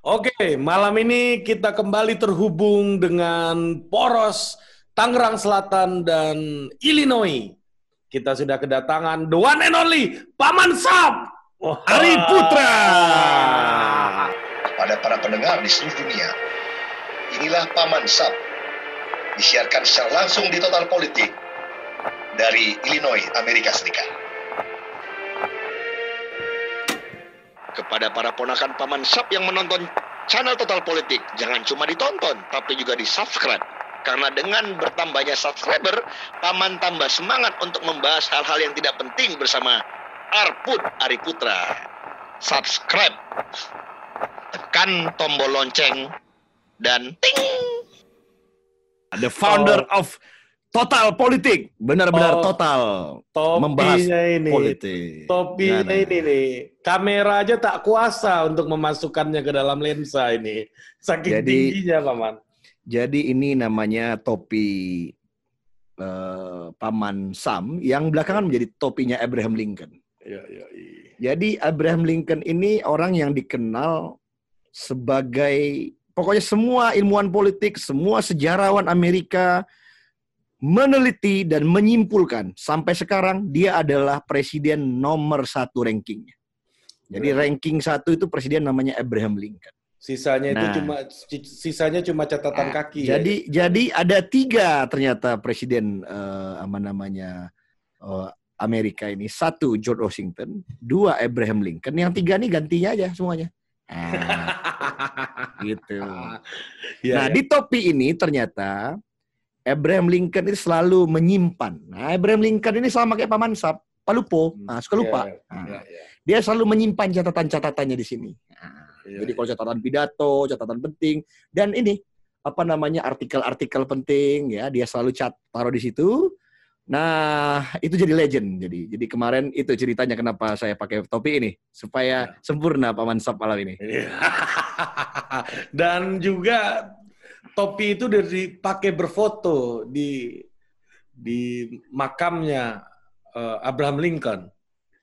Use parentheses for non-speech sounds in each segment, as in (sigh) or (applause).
Oke, malam ini kita kembali terhubung dengan poros Tangerang Selatan dan Illinois. Kita sudah kedatangan the one and only Paman Sab Hari Putra. Pada para pendengar di seluruh dunia, inilah Paman Sab. Disiarkan secara langsung di Total Politik dari Illinois, Amerika Serikat. Kepada para ponakan Paman Sab yang menonton channel Total Politik, jangan cuma ditonton, tapi juga di-subscribe. Karena dengan bertambahnya subscriber, Paman tambah semangat untuk membahas hal-hal yang tidak penting bersama Arput Ari Putra. Subscribe. Tekan tombol lonceng dan ting. The founder of Total Politik, benar-benar Oh, total membahas ini. politik. Topinya ini nih. Kamera aja tak kuasa untuk memasukkannya ke dalam lensa ini. Saking Jadi- tingginya, Paman. Jadi ini namanya topi eh, paman Sam yang belakangan menjadi topinya Abraham Lincoln. Iya, iya, iya. Jadi Abraham Lincoln ini orang yang dikenal sebagai pokoknya semua ilmuwan politik, semua sejarawan Amerika meneliti dan menyimpulkan sampai sekarang dia adalah presiden nomor satu rankingnya. Jadi Berarti- ranking satu itu presiden namanya Abraham Lincoln. Sisanya itu Nah. cuma sisanya cuma catatan Ah, kaki. ya. Jadi jadi ada tiga ternyata presiden eh, apa namanya eh, Amerika ini. Satu George Washington, dua Abraham Lincoln, yang tiga nih gantinya aja semuanya. Ah, (laughs) gitu. Iya, nah iya. di topi ini ternyata Abraham Lincoln itu selalu menyimpan. Nah Abraham Lincoln ini sama kayak Paman Sap, Palupo, nah, suka lupa. Nah, iya, iya. Dia selalu menyimpan catatan-catatannya di sini. Nah, Iya, jadi kalau catatan pidato, catatan penting, dan ini apa namanya artikel-artikel penting ya dia selalu cat taruh di situ. Nah itu jadi legend. Jadi jadi kemarin itu ceritanya kenapa saya pakai topi ini supaya sempurna paman sap malam ini. (laughs) Dan juga topi itu dari pakai berfoto di di makamnya eh, Abraham Lincoln.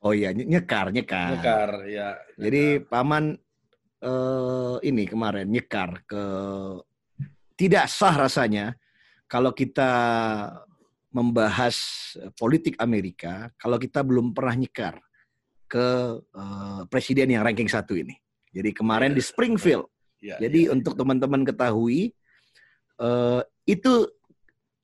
Oh iya nye- nyekar nyekar. Nyekar ya. Jadi paman eh, ini kemarin nyekar ke tidak sah rasanya kalau kita membahas politik Amerika kalau kita belum pernah nyekar ke eh, presiden yang ranking satu ini. Jadi kemarin di Springfield. Ya, Jadi ya. untuk teman-teman ketahui eh, itu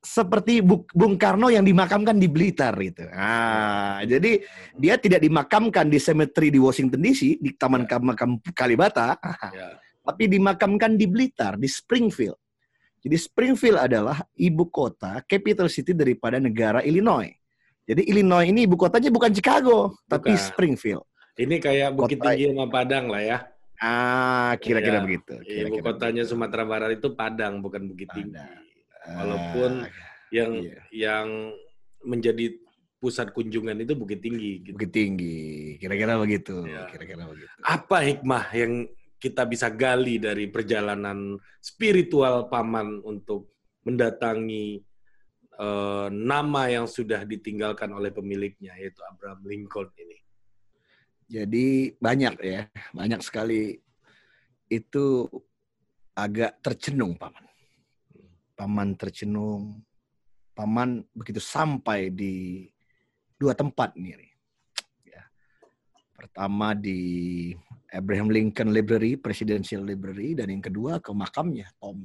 seperti Bu- Bung Karno yang dimakamkan di Blitar gitu. Ah, jadi dia tidak dimakamkan di cemetery di Washington DC di Taman Makam Kalibata, (laughs) Ya. tapi dimakamkan di Blitar di Springfield. Jadi Springfield adalah ibu kota, capital city daripada negara Illinois. Jadi Illinois ini ibu kotanya bukan Chicago, tapi Bukan. Springfield. Ini kayak Bukit Tinggi sama Padang lah ya. Ah, kira-kira Iya. begitu. Ibu kira-kira kotanya begitu. Sumatera Barat itu Padang bukan Bukit Tinggi. Padang. Walaupun Ah, yang iya. yang menjadi pusat kunjungan itu Bukit Tinggi. Gitu. Bukit Tinggi, kira-kira begitu, Iya. kira-kira begitu. Apa hikmah yang kita bisa gali dari perjalanan spiritual paman untuk mendatangi eh, nama yang sudah ditinggalkan oleh pemiliknya yaitu Abraham Lincoln ini. Jadi banyak ya, banyak sekali itu agak tercenung paman. Paman tercenung, paman begitu sampai di dua tempat nih. Ya. Pertama di Abraham Lincoln Library, Presidential Library, dan yang kedua ke makamnya Tom.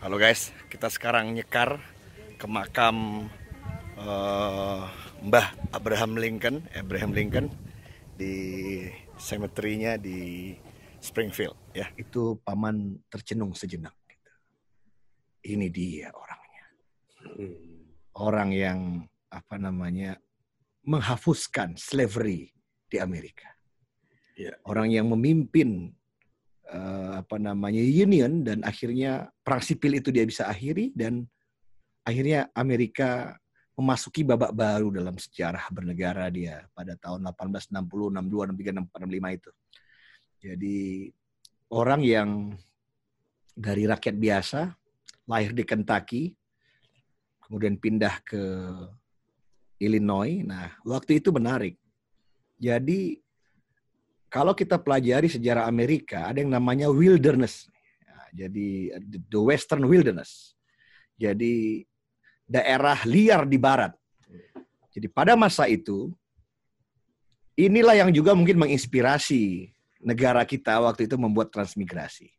Halo guys, kita sekarang nyekar ke makam eh, Mbah Abraham Lincoln, Abraham Lincoln di cemetery-nya di Springfield ya. Itu paman tercenung sejenak gitu. Ini dia orangnya. Hmm. Orang yang apa namanya menghapuskan slavery di Amerika. Ya. Orang yang memimpin eh, apa namanya Union dan akhirnya perang sipil itu dia bisa akhiri dan akhirnya Amerika memasuki babak baru dalam sejarah bernegara dia pada tahun 1860, 62, 63, 65 itu. Jadi orang yang dari rakyat biasa lahir di Kentucky, kemudian pindah ke Illinois. Nah, waktu itu menarik. Jadi kalau kita pelajari sejarah Amerika, ada yang namanya wilderness. Ya, jadi the Western Wilderness. Jadi daerah liar di barat. Jadi pada masa itu, inilah yang juga mungkin menginspirasi negara kita waktu itu membuat transmigrasi.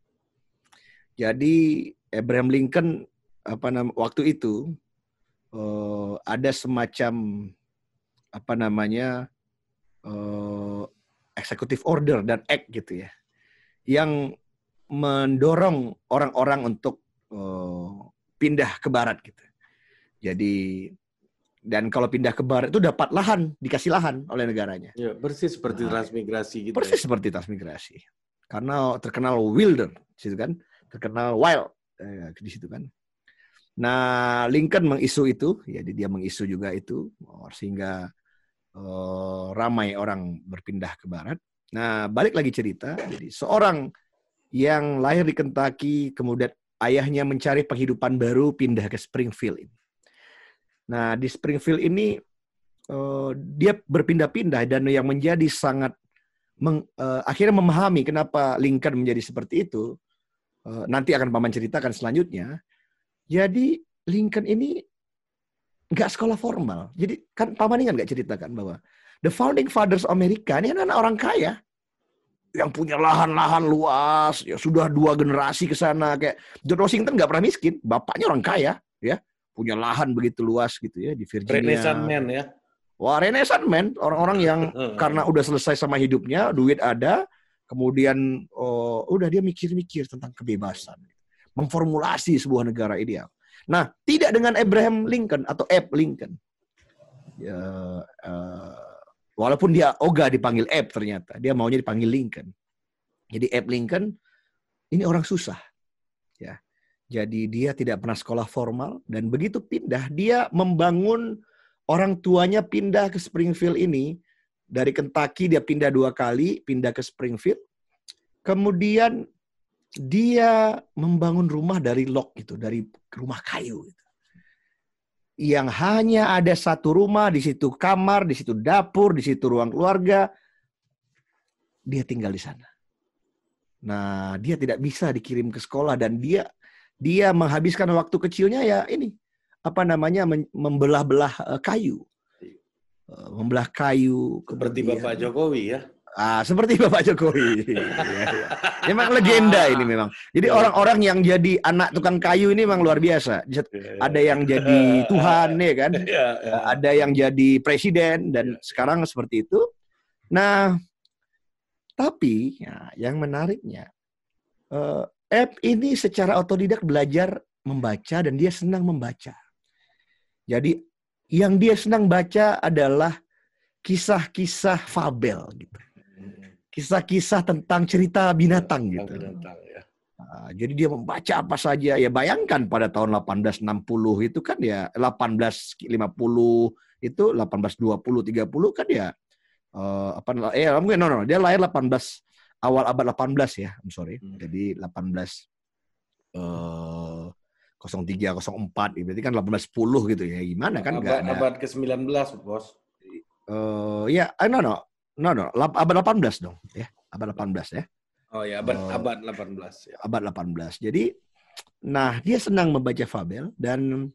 Jadi Abraham Lincoln apa nama waktu itu uh, ada semacam apa namanya uh, executive order dan act gitu ya yang mendorong orang-orang untuk uh, pindah ke barat gitu. Jadi dan kalau pindah ke barat itu dapat lahan, dikasih lahan oleh negaranya. Ya, persis seperti nah, transmigrasi gitu. Persis ya. seperti transmigrasi. Karena terkenal wilder, situ kan, terkenal wild eh, di situ kan. Nah, Lincoln mengisu itu, ya dia mengisu juga itu, sehingga uh, ramai orang berpindah ke barat. Nah, balik lagi cerita, jadi seorang yang lahir di Kentucky, kemudian ayahnya mencari penghidupan baru, pindah ke Springfield. Nah, di Springfield ini uh, dia berpindah-pindah dan yang menjadi sangat meng, uh, akhirnya memahami kenapa Lincoln menjadi seperti itu. Uh, nanti akan paman ceritakan selanjutnya jadi Lincoln ini nggak sekolah formal. Jadi kan paman ini kan nggak ceritakan bahwa the founding fathers Amerika ini anak, -anak orang kaya yang punya lahan-lahan luas, ya sudah dua generasi ke sana kayak George Washington nggak pernah miskin, bapaknya orang kaya, ya punya lahan begitu luas gitu ya di Virginia. Renaissance man ya. Wah Renaissance man, orang-orang yang (laughs) karena udah selesai sama hidupnya, duit ada, kemudian oh, udah dia mikir-mikir tentang kebebasan memformulasi sebuah negara ideal. Nah, tidak dengan Abraham Lincoln atau Abe Lincoln. Ya, uh, walaupun dia Oga dipanggil Abe ternyata, dia maunya dipanggil Lincoln. Jadi Abe Lincoln ini orang susah, ya. Jadi dia tidak pernah sekolah formal dan begitu pindah dia membangun orang tuanya pindah ke Springfield ini dari Kentucky dia pindah dua kali pindah ke Springfield. Kemudian dia membangun rumah dari log gitu, dari rumah kayu gitu. Yang hanya ada satu rumah, di situ kamar, di situ dapur, di situ ruang keluarga. Dia tinggal di sana. Nah, dia tidak bisa dikirim ke sekolah dan dia dia menghabiskan waktu kecilnya ya ini apa namanya membelah-belah eh, kayu. Eh, membelah kayu seperti kemudian, Bapak Jokowi ya. Ah, seperti (laughs) Bapak Jokowi. ya, ya. Memang legenda ini memang. Jadi iya. orang-orang yang jadi anak tukang kayu ini memang luar biasa. Iya, iya. Ada yang jadi Tuhan ya kan. (laughs) Ada yang jadi presiden dan sekarang seperti itu. Nah, tapi ya, yang menariknya uh, app ini secara otodidak belajar membaca dan dia senang membaca. Jadi yang dia senang baca adalah kisah-kisah fabel gitu kisah-kisah tentang cerita binatang gitu. Binatang, ya. Nah, jadi dia membaca apa saja. Ya bayangkan pada tahun 1860 itu kan ya 1850 itu 1820 30 kan ya uh, apa eh mungkin no, no, dia lahir 18 awal abad 18 ya. I'm sorry. Hmm. Jadi 18 uh, 03 04 berarti kan 1810 gitu ya. Gimana kan abad, ada. abad ke-19, Bos. Uh, ya, yeah, no no. No, no, abad 18 dong, ya. Abad 18 ya. Oh ya, abad uh, abad 18 ya. Abad 18. Jadi nah, dia senang membaca fabel dan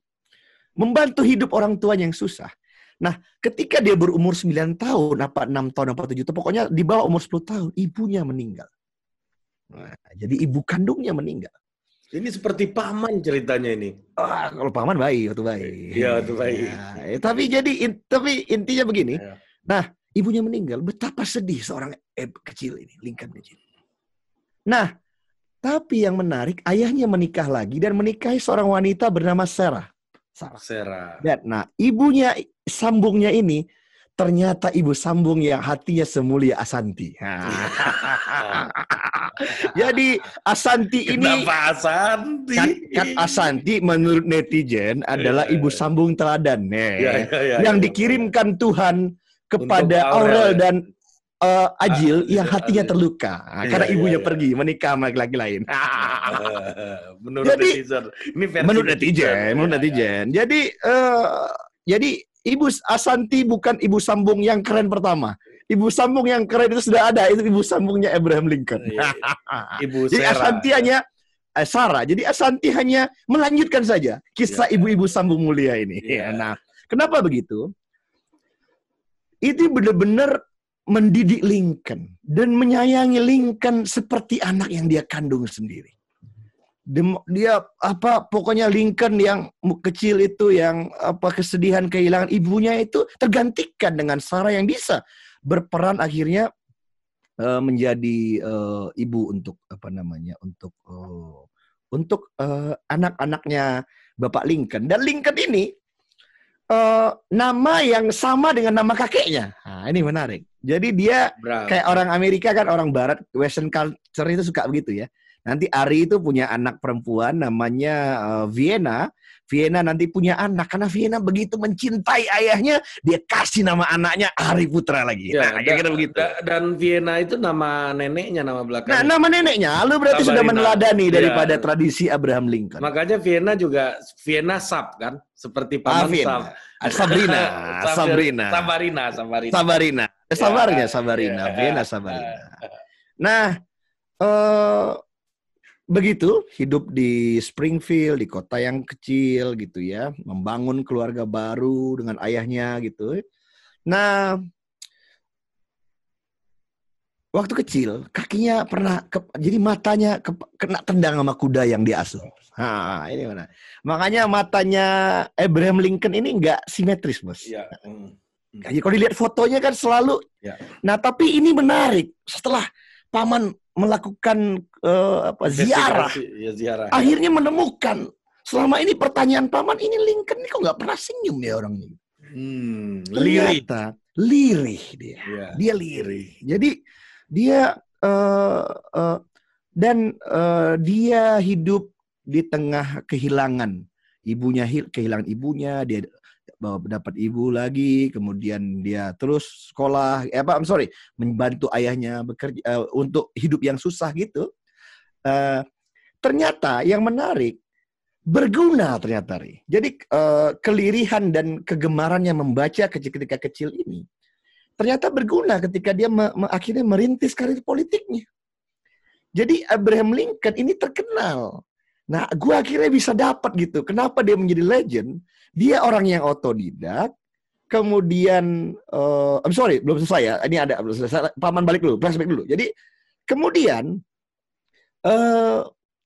membantu hidup orang tua yang susah. Nah, ketika dia berumur 9 tahun, apa 6 tahun, apa 7 tahun, pokoknya di bawah umur 10 tahun, ibunya meninggal. Nah, jadi ibu kandungnya meninggal. Ini seperti paman ceritanya ini. Ah, kalau paman baik, waktu baik. Iya, waktu baik. Ya, tapi jadi in, tapi intinya begini. Ya. Nah, ibunya meninggal. Betapa sedih seorang Eb kecil ini, Lincoln kecil. Nah, tapi yang menarik, ayahnya menikah lagi dan menikahi seorang wanita bernama Sarah. Sarah. Sarah. Dan, nah, ibunya sambungnya ini ternyata ibu sambung yang hatinya semulia Asanti. (laughs) Jadi Asanti ini Kenapa Asanti? Kan, kan Asanti menurut netizen adalah yeah, ibu sambung teladan nih. Yeah, yeah, yeah, yang dikirimkan Tuhan kepada Aurel dan uh, Ajil ah, yang hatinya terluka iya, karena iya, ibunya iya. pergi menikah sama laki-laki lain. (laughs) menurut jadi, netizen, ini versi menurut netizen, menurut netizen. Jadi uh, jadi ibu Asanti bukan ibu sambung yang keren pertama. ibu sambung yang keren itu sudah ada. Itu ibu sambungnya Abraham Lincoln. Iya, (laughs) Ibu Jadi Sarah. Asanti hanya eh, Sarah. Jadi Asanti hanya melanjutkan saja kisah Iya. ibu-ibu sambung mulia ini. Iya. Nah, kenapa begitu? Itu benar-benar mendidik Lincoln dan menyayangi Lincoln seperti anak yang dia kandung sendiri. Dia apa pokoknya Lincoln yang kecil itu yang apa kesedihan kehilangan ibunya itu tergantikan dengan Sarah yang bisa berperan akhirnya eh, menjadi eh, ibu untuk apa namanya untuk eh, untuk eh, anak-anaknya Bapak Lincoln dan Lincoln ini eh, nama yang sama dengan nama kakeknya. Nah, ini menarik. Jadi dia Bram. kayak orang Amerika kan orang Barat Western culture itu suka begitu ya. Nanti Ari itu punya anak perempuan namanya eh, Vienna. Vienna nanti punya anak karena Vienna begitu mencintai ayahnya dia kasih nama anaknya Ari Putra lagi. Ya, nah, da- kira begitu. da- dan Vienna itu nama neneknya, nama Nah, belakangnya. nama neneknya, lu berarti sudah Sabarina. meneladani Iya. daripada tradisi Abraham Lincoln. Makanya Vienna juga Vienna Sap kan, seperti Ah, paman. Ah, Sabrina, (laughs) Sabir- Sabrina, Sabarina, Sabarina. Sabarina. Eh, Sabarnya, Ya, Sabarina, ya. Vienna, Sabarina. (laughs) Nah, eh begitu hidup di Springfield, di kota yang kecil gitu ya, membangun keluarga baru dengan ayahnya gitu. Nah, waktu kecil kakinya pernah ke- jadi matanya ke- kena tendang sama kuda yang diasuh. Nah, ini mana? Makanya matanya Abraham Lincoln ini nggak simetris, bos. Iya. mm. Jadi kalau dilihat fotonya kan selalu. Ya. Nah, tapi ini menarik. Setelah paman melakukan eh, apa ziarah, Ya, ziarah. akhirnya menemukan selama ini pertanyaan paman ini Lincoln ini kok nggak pernah senyum ya orang ini. Hmm, lirih. Ternyata lirih dia. Iya. Dia lirih. Jadi dia eh, eh, dan eh, dia hidup di tengah kehilangan ibunya hil- kehilangan ibunya dia dapat ibu lagi kemudian dia terus sekolah eh, apa I'm sorry membantu ayahnya bekerja eh, untuk hidup yang susah gitu Eh, ternyata yang menarik berguna ternyata Ri. jadi eh, kelirihan dan kegemarannya membaca kecil ketika kecil ini ternyata berguna ketika dia me- me- akhirnya merintis karir politiknya. Jadi Abraham Lincoln ini terkenal. Nah, gua akhirnya bisa dapat gitu. Kenapa dia menjadi legend? Dia orang yang otodidak. Kemudian, eh I'm sorry, belum selesai ya. Ini ada belum selesai. Paman balik dulu, flashback dulu. Jadi kemudian eh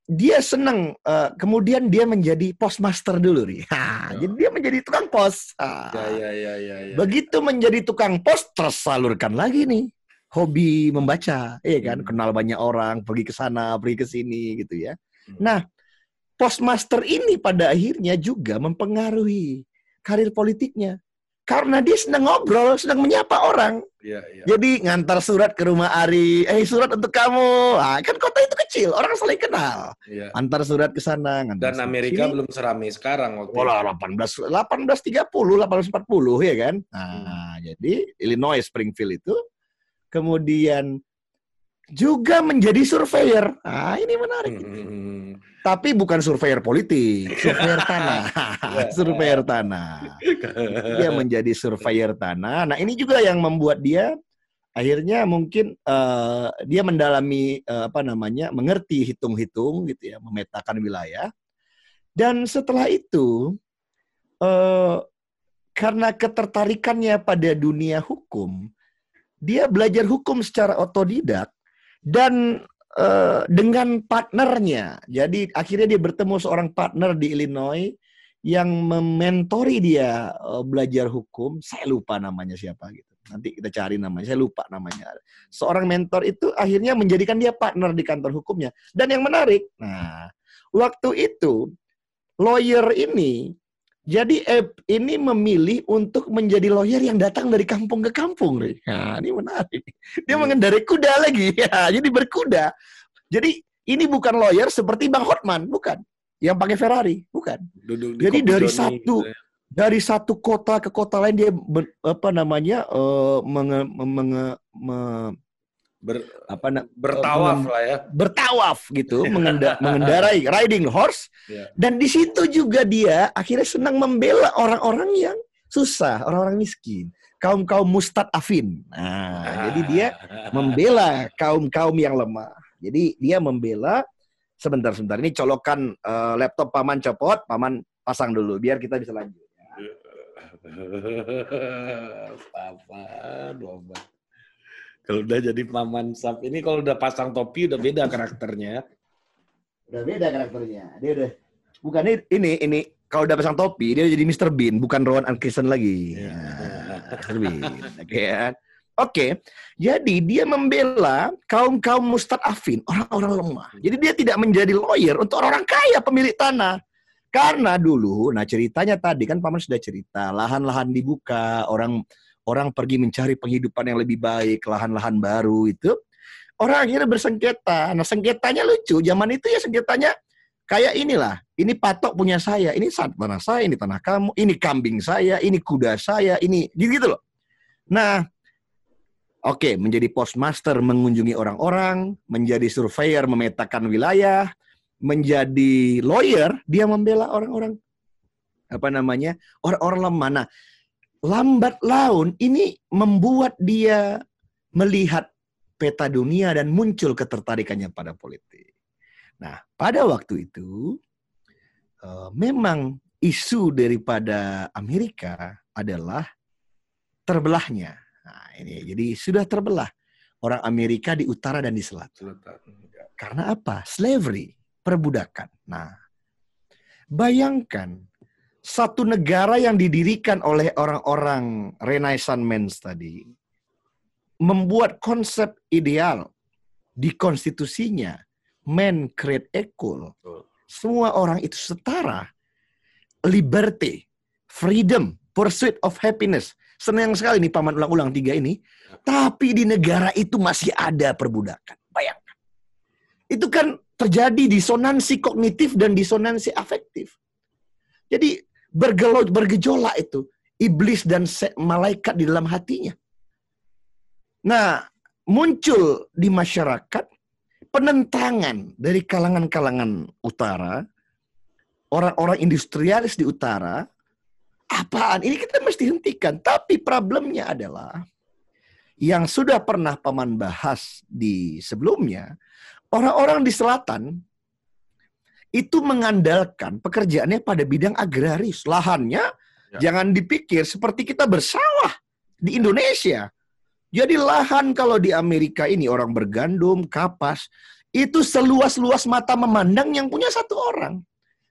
dia senang. eh, kemudian dia menjadi postmaster dulu nih. Ha, Ya. Jadi dia menjadi tukang pos. Ah. Ya, ya, ya, ya, ya. Begitu menjadi tukang pos tersalurkan lagi nih hobi membaca, iya kan? Hmm. Kenal banyak orang, pergi ke sana, pergi ke sini gitu ya. Hmm. Nah, postmaster ini pada akhirnya juga mempengaruhi karir politiknya. Karena dia senang ngobrol, senang menyapa orang. Ya, ya. Jadi ngantar surat ke rumah Ari, eh surat untuk kamu. Ah, kan kota itu kecil, orang saling kenal. ya. Antar surat ke sana, ngantar Dan Amerika sini. belum seramai sekarang waktu. Wala 18 1830 1840 ya kan. Nah, jadi Illinois Springfield itu kemudian juga menjadi surveyor. Nah, ini menarik. Hmm. Tapi bukan surveyor politik, surveyor (laughs) tanah. surveyor tanah. Dia menjadi surveyor tanah. Nah, ini juga yang membuat dia akhirnya mungkin eh, dia mendalami eh, apa namanya, mengerti hitung-hitung gitu ya, memetakan wilayah. Dan setelah itu eh, karena ketertarikannya pada dunia hukum, dia belajar hukum secara otodidak dan eh, dengan partnernya. Jadi akhirnya dia bertemu seorang partner di Illinois yang mementori dia eh, belajar hukum. Saya lupa namanya siapa gitu. Nanti kita cari namanya. Saya lupa namanya. Seorang mentor itu akhirnya menjadikan dia partner di kantor hukumnya. Dan yang menarik, nah, waktu itu lawyer ini jadi Eb ini memilih untuk menjadi lawyer yang datang dari kampung ke kampung, Ri. Nah, ini menarik. Dia Hmm. mengendarai kuda lagi. (laughs) Ya, jadi berkuda. Jadi ini bukan lawyer seperti Bang Hotman, bukan. Yang pakai Ferrari, bukan. Duduk di Jadi dari Doni satu gitu ya. Dari satu kota ke kota lain dia ber- apa namanya eh, menge- menge- me- Ber- apa na- bertawaf lah ya. bertawaf gitu, (laughs) mengenda- mengendarai riding horse. Iya. Dan di situ juga dia akhirnya senang membela orang-orang yang susah, orang-orang miskin. kaum-kaum mustadafin. Nah, jadi dia membela kaum-kaum yang lemah. Jadi dia membela sebentar sebentar ini colokan uh, laptop paman copot, paman pasang dulu biar kita bisa lanjut. (laughs) paman, paman. Kalau udah jadi paman sap ini kalau udah pasang topi udah beda karakternya. Udah beda karakternya. Dia udah bukan ini ini kalau udah pasang topi dia jadi Mr. Bean bukan Rowan Atkinson lagi. Ya. Nah, Mr. Bean. Oke kan? Oke, jadi dia membela kaum kaum mustadafin, orang-orang lemah. Jadi dia tidak menjadi lawyer untuk orang-orang kaya pemilik tanah. Karena dulu, nah ceritanya tadi kan paman sudah cerita, lahan-lahan dibuka, orang orang pergi mencari penghidupan yang lebih baik, lahan-lahan baru itu. Orang akhirnya bersengketa. Nah sengketanya lucu, zaman itu ya sengketanya kayak inilah. Ini patok punya saya, ini tanah saya, ini tanah kamu, ini kambing saya, ini kuda saya, ini gitu-gitu loh. Nah, oke, okay, menjadi postmaster mengunjungi orang-orang, menjadi surveyor memetakan wilayah, menjadi lawyer, dia membela orang-orang apa namanya orang-orang lemah. Nah, lambat laun ini membuat dia melihat peta dunia dan muncul ketertarikannya pada politik. Nah, pada waktu itu uh, memang isu daripada Amerika adalah terbelahnya. Nah, ini jadi sudah terbelah orang Amerika di utara dan di selatan. Karena apa? Slavery perbudakan. Nah, bayangkan satu negara yang didirikan oleh orang-orang Renaissance men tadi membuat konsep ideal di konstitusinya man create equal. Semua orang itu setara. Liberty, freedom, pursuit of happiness. Senang sekali nih paman ulang-ulang tiga ini. Tapi di negara itu masih ada perbudakan. Bayangkan. Itu kan terjadi disonansi kognitif dan disonansi afektif. Jadi bergejolak itu iblis dan malaikat di dalam hatinya. Nah, muncul di masyarakat penentangan dari kalangan-kalangan utara, orang-orang industrialis di utara, apaan? Ini kita mesti hentikan. Tapi problemnya adalah yang sudah pernah paman bahas di sebelumnya, Orang-orang di selatan itu mengandalkan pekerjaannya pada bidang agraris. Lahannya ya. jangan dipikir seperti kita bersawah di Indonesia. Jadi lahan kalau di Amerika ini orang bergandum, kapas, itu seluas-luas mata memandang yang punya satu orang.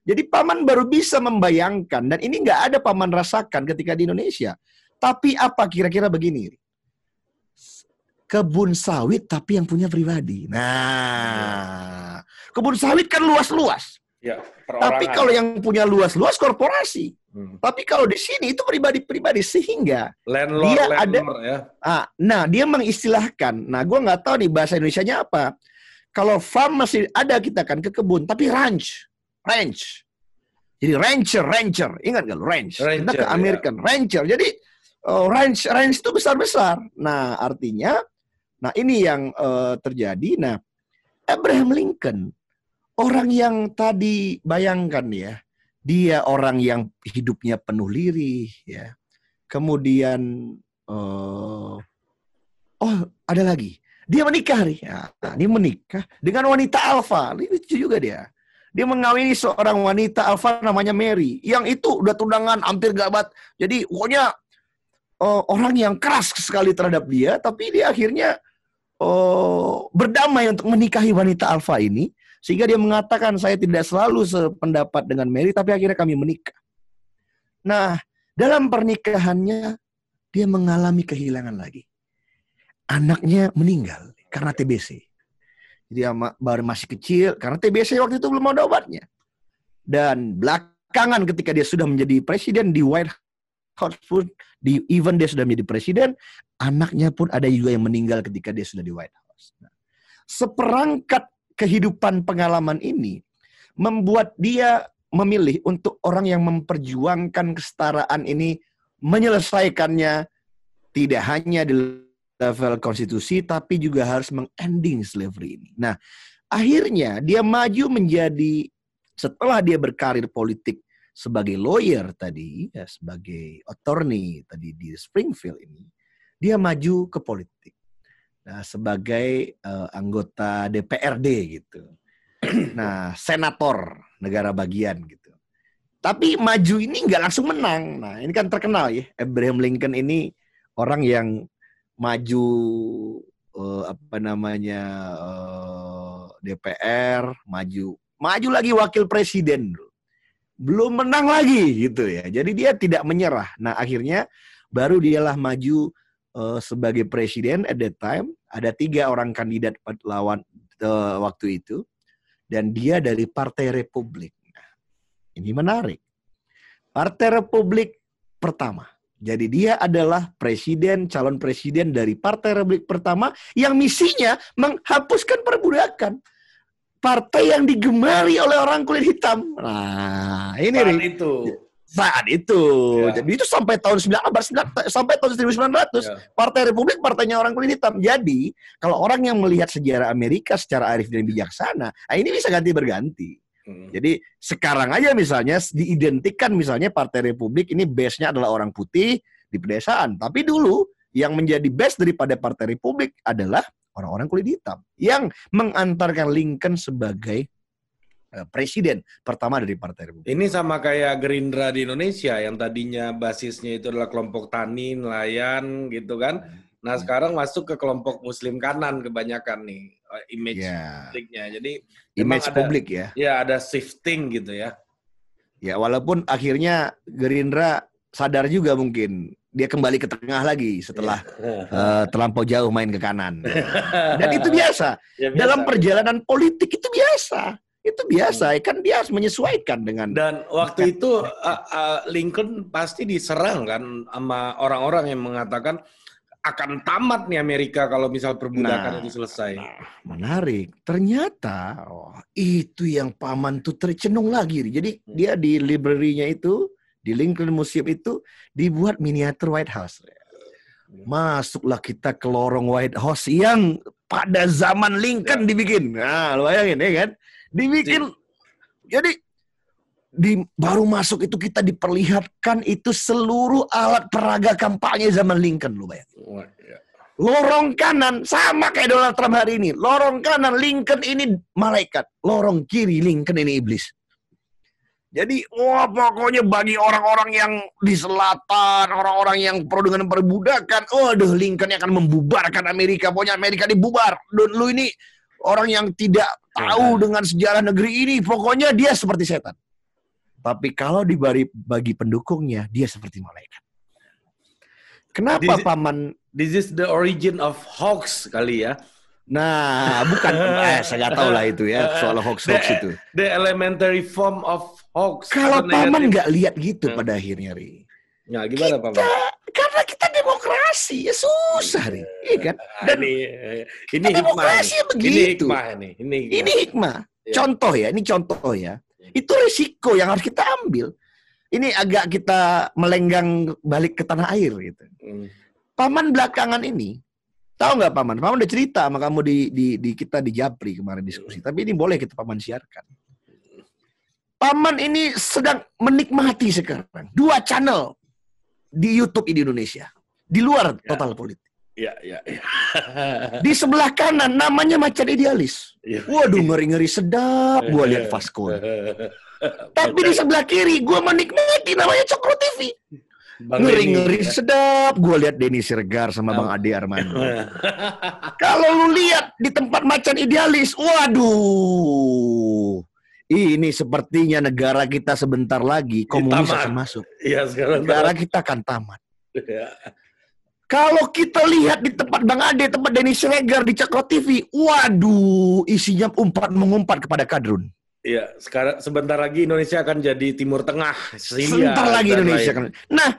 Jadi paman baru bisa membayangkan, dan ini nggak ada paman rasakan ketika di Indonesia. Tapi apa kira-kira begini? Kebun sawit tapi yang punya pribadi. Nah, kebun sawit kan luas-luas. Ya, tapi kalau yang punya luas-luas korporasi. Hmm. Tapi kalau di sini itu pribadi-pribadi sehingga landlord, dia landlord, ada. Ya. Ah, nah dia mengistilahkan. Nah, gue nggak tahu nih bahasa Indonesia-nya apa. Kalau farm masih ada kita kan ke kebun, tapi ranch, ranch. Jadi rancher, rancher, ingat gak lo ranch? rancher, kita ke American, ya. rancher. Jadi oh, ranch, ranch itu besar-besar. Nah, artinya Nah, ini yang uh, terjadi. Nah, Abraham Lincoln, orang yang tadi bayangkan ya, dia orang yang hidupnya penuh lirih ya. Kemudian uh, oh, ada lagi. Dia menikah nih. Ya, dia menikah dengan wanita alfa. Ini juga dia. Dia mengawini seorang wanita alfa namanya Mary. Yang itu udah tunangan hampir gabat. Jadi pokoknya uh, orang yang keras sekali terhadap dia. Tapi dia akhirnya oh, berdamai untuk menikahi wanita alfa ini sehingga dia mengatakan saya tidak selalu sependapat dengan Mary tapi akhirnya kami menikah. Nah, dalam pernikahannya dia mengalami kehilangan lagi. Anaknya meninggal karena TBC. Jadi baru masih kecil karena TBC waktu itu belum ada obatnya. Dan belakangan ketika dia sudah menjadi presiden di White House pun di even dia sudah menjadi presiden, anaknya pun ada juga yang meninggal ketika dia sudah di White House. Nah, seperangkat kehidupan pengalaman ini membuat dia memilih untuk orang yang memperjuangkan kesetaraan ini menyelesaikannya tidak hanya di level konstitusi tapi juga harus mengending slavery ini. Nah, akhirnya dia maju menjadi setelah dia berkarir politik sebagai lawyer tadi, ya, sebagai attorney tadi di Springfield ini, dia maju ke politik. Nah, sebagai uh, anggota DPRD gitu. (clears throat) Nah, senator negara bagian gitu. Tapi maju ini nggak langsung menang. Nah, ini kan terkenal ya. Abraham Lincoln ini orang yang maju uh, apa namanya uh, eh, DPR, maju maju lagi wakil presiden belum menang lagi gitu ya. Jadi dia tidak menyerah. Nah, akhirnya baru dialah maju uh, sebagai presiden at that time ada tiga orang kandidat lawan uh, waktu itu dan dia dari Partai Republik. Nah, ini menarik. Partai Republik pertama. Jadi dia adalah presiden, calon presiden dari Partai Republik pertama yang misinya menghapuskan perbudakan. Partai yang digemari oleh orang kulit hitam. Nah, ini Saat itu saat itu. Ya. Jadi itu sampai tahun 19 sampai tahun 1900 ya. Partai Republik partainya orang kulit hitam. Jadi kalau orang yang melihat sejarah Amerika secara arif dan bijaksana, nah ini bisa ganti berganti. Hmm. Jadi sekarang aja misalnya diidentikan misalnya Partai Republik ini base-nya adalah orang putih di pedesaan. Tapi dulu yang menjadi base daripada Partai Republik adalah orang-orang kulit hitam yang mengantarkan Lincoln sebagai Eh, presiden pertama dari Partai Republik. Ini sama kayak Gerindra di Indonesia yang tadinya basisnya itu adalah kelompok tani, nelayan gitu kan. Nah, sekarang masuk ke kelompok muslim kanan kebanyakan nih eh, image yeah. publiknya. Jadi image ada, publik ya. Ya, ada shifting gitu ya. Ya, walaupun akhirnya Gerindra sadar juga mungkin dia kembali ke tengah lagi setelah uh, terlampau jauh main ke kanan. (laughs) Dan itu biasa. Ya, biasa. Dalam perjalanan politik itu biasa itu biasa hmm. kan dia harus menyesuaikan dengan dan waktu itu uh, uh, Lincoln pasti diserang kan sama orang-orang yang mengatakan akan tamat nih Amerika kalau misal perbudakan nah, itu selesai. Nah, menarik. Ternyata oh, itu yang paman tuh tercenung lagi. Jadi hmm. dia di library-nya itu di Lincoln Museum itu dibuat miniatur White House. Hmm. Masuklah kita ke lorong White House yang pada zaman Lincoln ya. dibikin. Nah, lu bayangin ya kan? Dibikin jadi di baru masuk itu kita diperlihatkan itu seluruh alat peraga kampanye zaman Lincoln lu bayangin. Iya. Lorong kanan sama kayak Donald Trump hari ini. Lorong kanan Lincoln ini malaikat, lorong kiri Lincoln ini iblis. Jadi, wah pokoknya bagi orang-orang yang di selatan, orang-orang yang pro dengan perbudakan, waduh Lincoln yang akan membubarkan Amerika. Pokoknya Amerika dibubar. Dan lu ini orang yang tidak tahu dengan sejarah negeri ini, pokoknya dia seperti setan. Tapi kalau dibagi bagi pendukungnya, dia seperti malaikat. Kenapa this, paman? This is the origin of hoax kali ya. Nah, bukan (laughs) eh saya nggak tahu lah itu ya (laughs) soal hoax hoax itu. The elementary form of hoax. Kalau paman nggak lihat gitu hmm. pada akhirnya, Ri. Nah, gimana kita, paman? Karena kita demokrasi ya susah, Ri. Iya kan? Dan ini ini demokrasi hikmah. begitu. Ini hikmah ini. Ini hikmah. Ini hikmah. Ya. Contoh ya, ini contoh ya. Itu risiko yang harus kita ambil. Ini agak kita melenggang balik ke tanah air gitu. Hmm. Paman belakangan ini, tahu nggak paman? Paman udah cerita sama kamu di, di, di kita di Japri kemarin diskusi. Hmm. Tapi ini boleh kita paman siarkan. Paman ini sedang menikmati sekarang dua channel di YouTube di Indonesia. Di luar ya. total politik. Iya, iya, ya. Di sebelah kanan namanya macan idealis. Ya. Waduh, ngeri-ngeri sedap gue lihat (laughs) Vasco. (laughs) Tapi di sebelah kiri gue menikmati namanya Cokro TV. Ngeri-ngeri ya. sedap gue lihat Denny Sirgar sama Bang Ade Armando. (laughs) Kalau lu lihat di tempat macan idealis, waduh. Ini sepertinya negara kita sebentar lagi komunis akan masuk. Iya, sekarang negara kita akan tamat. Ya. Kalau kita lihat di tempat Bang Ade, tempat Denny Sregar di Cakro TV, waduh, isinya umpat mengumpat kepada kadrun. Iya, sekarang sebentar lagi Indonesia akan jadi Timur Tengah, Syria. Sebentar lagi Indonesia akan. Nah,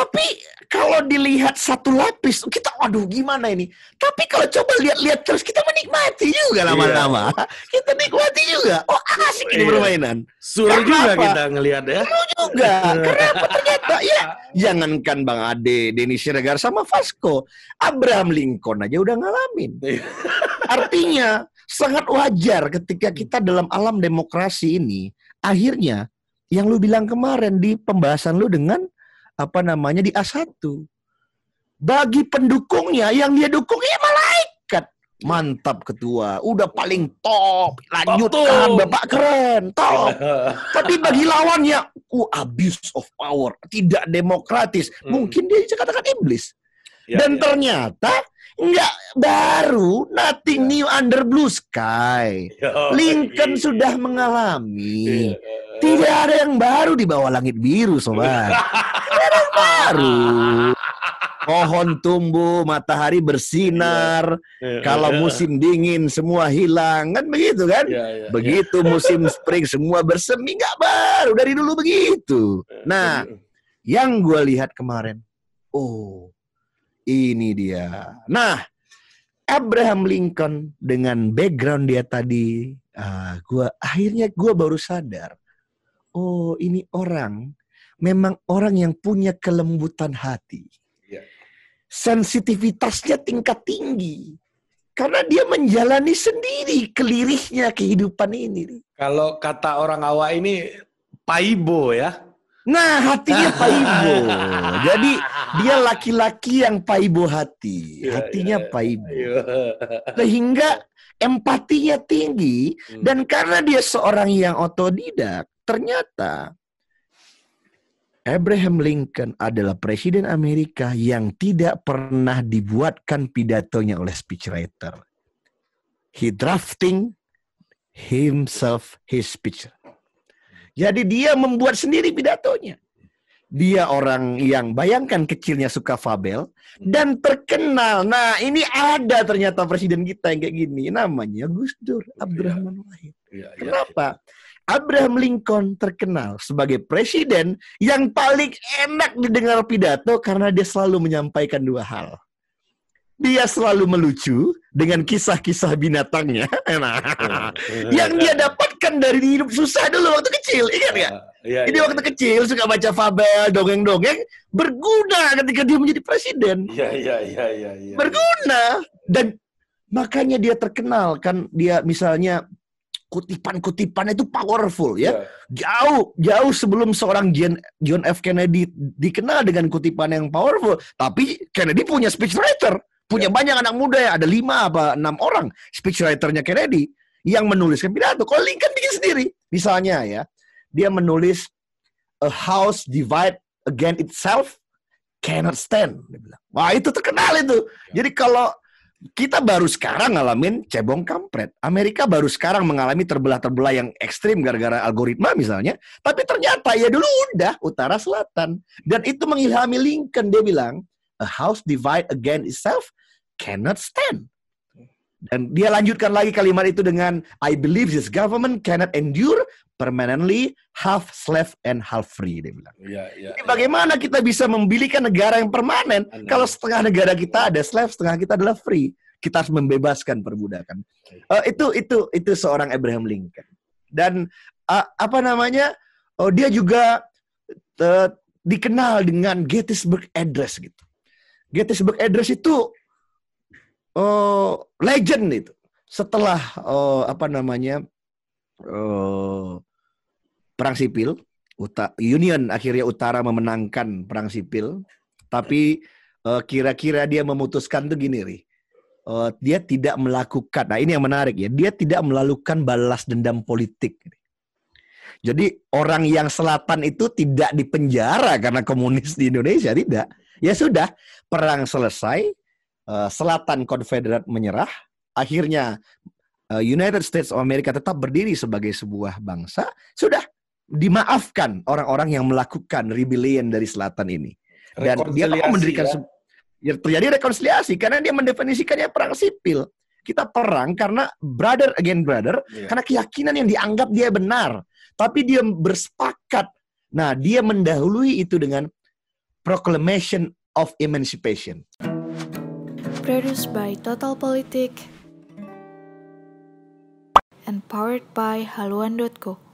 tapi kalau dilihat satu lapis, kita waduh gimana ini? Tapi kalau coba lihat-lihat terus kita menikmati juga lama-lama. Iya. Kita nikmati juga. Oh asik ini iya. permainan. Suruh juga kita ngelihat ya. Suruh juga. Kenapa ternyata ya? Jangankan Bang Ade, Denny Siregar sama Vasco, Abraham Lincoln aja udah ngalamin. Iya. Artinya sangat wajar ketika kita dalam alam demokrasi ini akhirnya yang lu bilang kemarin di pembahasan lu dengan apa namanya di A1. Bagi pendukungnya yang dia dukung ya malaikat. Mantap ketua, udah paling top. Lanjutkan Top. Bapak keren, top. (laughs) Tapi bagi lawannya, uh, abuse of power, tidak demokratis. Hmm. Mungkin dia bisa katakan iblis. Ya, Dan ya. ternyata nggak baru, nothing Ya. new under blue sky. Yo, Lincoln iya. sudah mengalami. Iya. Tidak ada yang baru di bawah langit biru, sobat. (laughs) Yang (laughs) baru. Pohon tumbuh, matahari bersinar. Iya. Kalau musim dingin semua hilang, kan begitu kan? Iya, iya, Begitu musim spring semua bersemi, nggak baru dari dulu begitu. iya. Nah, yang gue lihat kemarin, oh ini dia. Nah, Abraham Lincoln dengan background dia tadi, ah, gua akhirnya gue baru sadar, oh ini orang memang orang yang punya kelembutan hati, Iya. sensitivitasnya tingkat tinggi. Karena dia menjalani sendiri kelirihnya kehidupan ini. Kalau kata orang awak ini paibo ya. Nah, hatinya (laughs) paibo. Jadi dia laki-laki yang paibo hati. Iya, Hatinya iya, iya. paibo. Iya. Sehingga empatinya tinggi Hmm. dan karena dia seorang yang otodidak, ternyata Abraham Lincoln adalah presiden Amerika yang tidak pernah dibuatkan pidatonya oleh speechwriter. He drafting himself his speech. Jadi dia membuat sendiri pidatonya. Dia orang yang bayangkan kecilnya suka fabel dan terkenal. Nah, ini ada ternyata presiden kita yang kayak gini. Namanya Gus Dur Abdurrahman Wahid. Iya, iya. Kenapa? Abraham Lincoln terkenal sebagai presiden yang paling enak didengar pidato karena dia selalu menyampaikan dua hal. Dia selalu melucu dengan kisah-kisah binatangnya. (laughs) Nah, yang dia dapatkan dari hidup susah dulu waktu kecil, ingat nggak? Iya, Jadi iya, waktu kecil suka baca fabel, dongeng-dongeng, berguna ketika dia menjadi presiden. Iya, iya, iya, iya, iya. Berguna dan makanya dia terkenal kan dia misalnya kutipan-kutipan itu powerful ya. Iya. Jauh jauh sebelum seorang John, John F Kennedy dikenal dengan kutipan yang powerful, tapi Kennedy punya speechwriter, punya banyak anak muda ya, ada lima apa enam orang speechwriternya Kennedy yang menuliskan pidato. Kalau Lincoln bikin sendiri, misalnya ya, dia menulis a house divide against itself cannot stand. Dia bilang. Wah itu terkenal itu. Jadi kalau kita baru sekarang ngalamin cebong kampret. Amerika baru sekarang mengalami terbelah-terbelah yang ekstrim gara-gara algoritma misalnya. Tapi ternyata ya dulu udah utara selatan. Dan itu mengilhami Lincoln. Dia bilang, a house divide against itself cannot stand. Dan dia lanjutkan lagi kalimat itu dengan I believe this government cannot endure permanently half slave and half free dia bilang. Iya. Jadi bagaimana kita bisa membilikan negara yang permanen Aneh. kalau setengah negara kita ada slave, setengah kita adalah free. Kita harus membebaskan perbudakan. Eh, itu itu itu seorang Abraham Lincoln. Dan eh, apa namanya? Oh dia juga eh, dikenal dengan Gettysburg Address gitu. Gettysburg Address itu oh legend itu. Setelah oh, apa namanya? oh, perang sipil, Union akhirnya utara memenangkan perang sipil, tapi eh, kira-kira dia memutuskan tuh gini, Ri. Eh, dia tidak melakukan, nah ini yang menarik ya, dia tidak melakukan balas dendam politik. Jadi orang yang selatan itu tidak dipenjara karena komunis di Indonesia, tidak. Ya sudah, perang selesai, eh, selatan Konfederat menyerah, akhirnya United States of America tetap berdiri sebagai sebuah bangsa, sudah dimaafkan orang-orang yang melakukan rebellion dari selatan ini. Dan dia mau mendirikan ya. ya, terjadi rekonsiliasi karena dia mendefinisikannya perang sipil. Kita perang karena brother against brother Iya. karena keyakinan yang dianggap dia benar, tapi dia bersepakat. Nah, dia mendahului itu dengan proclamation of emancipation. Produced by Total Politik and powered by haluan.co.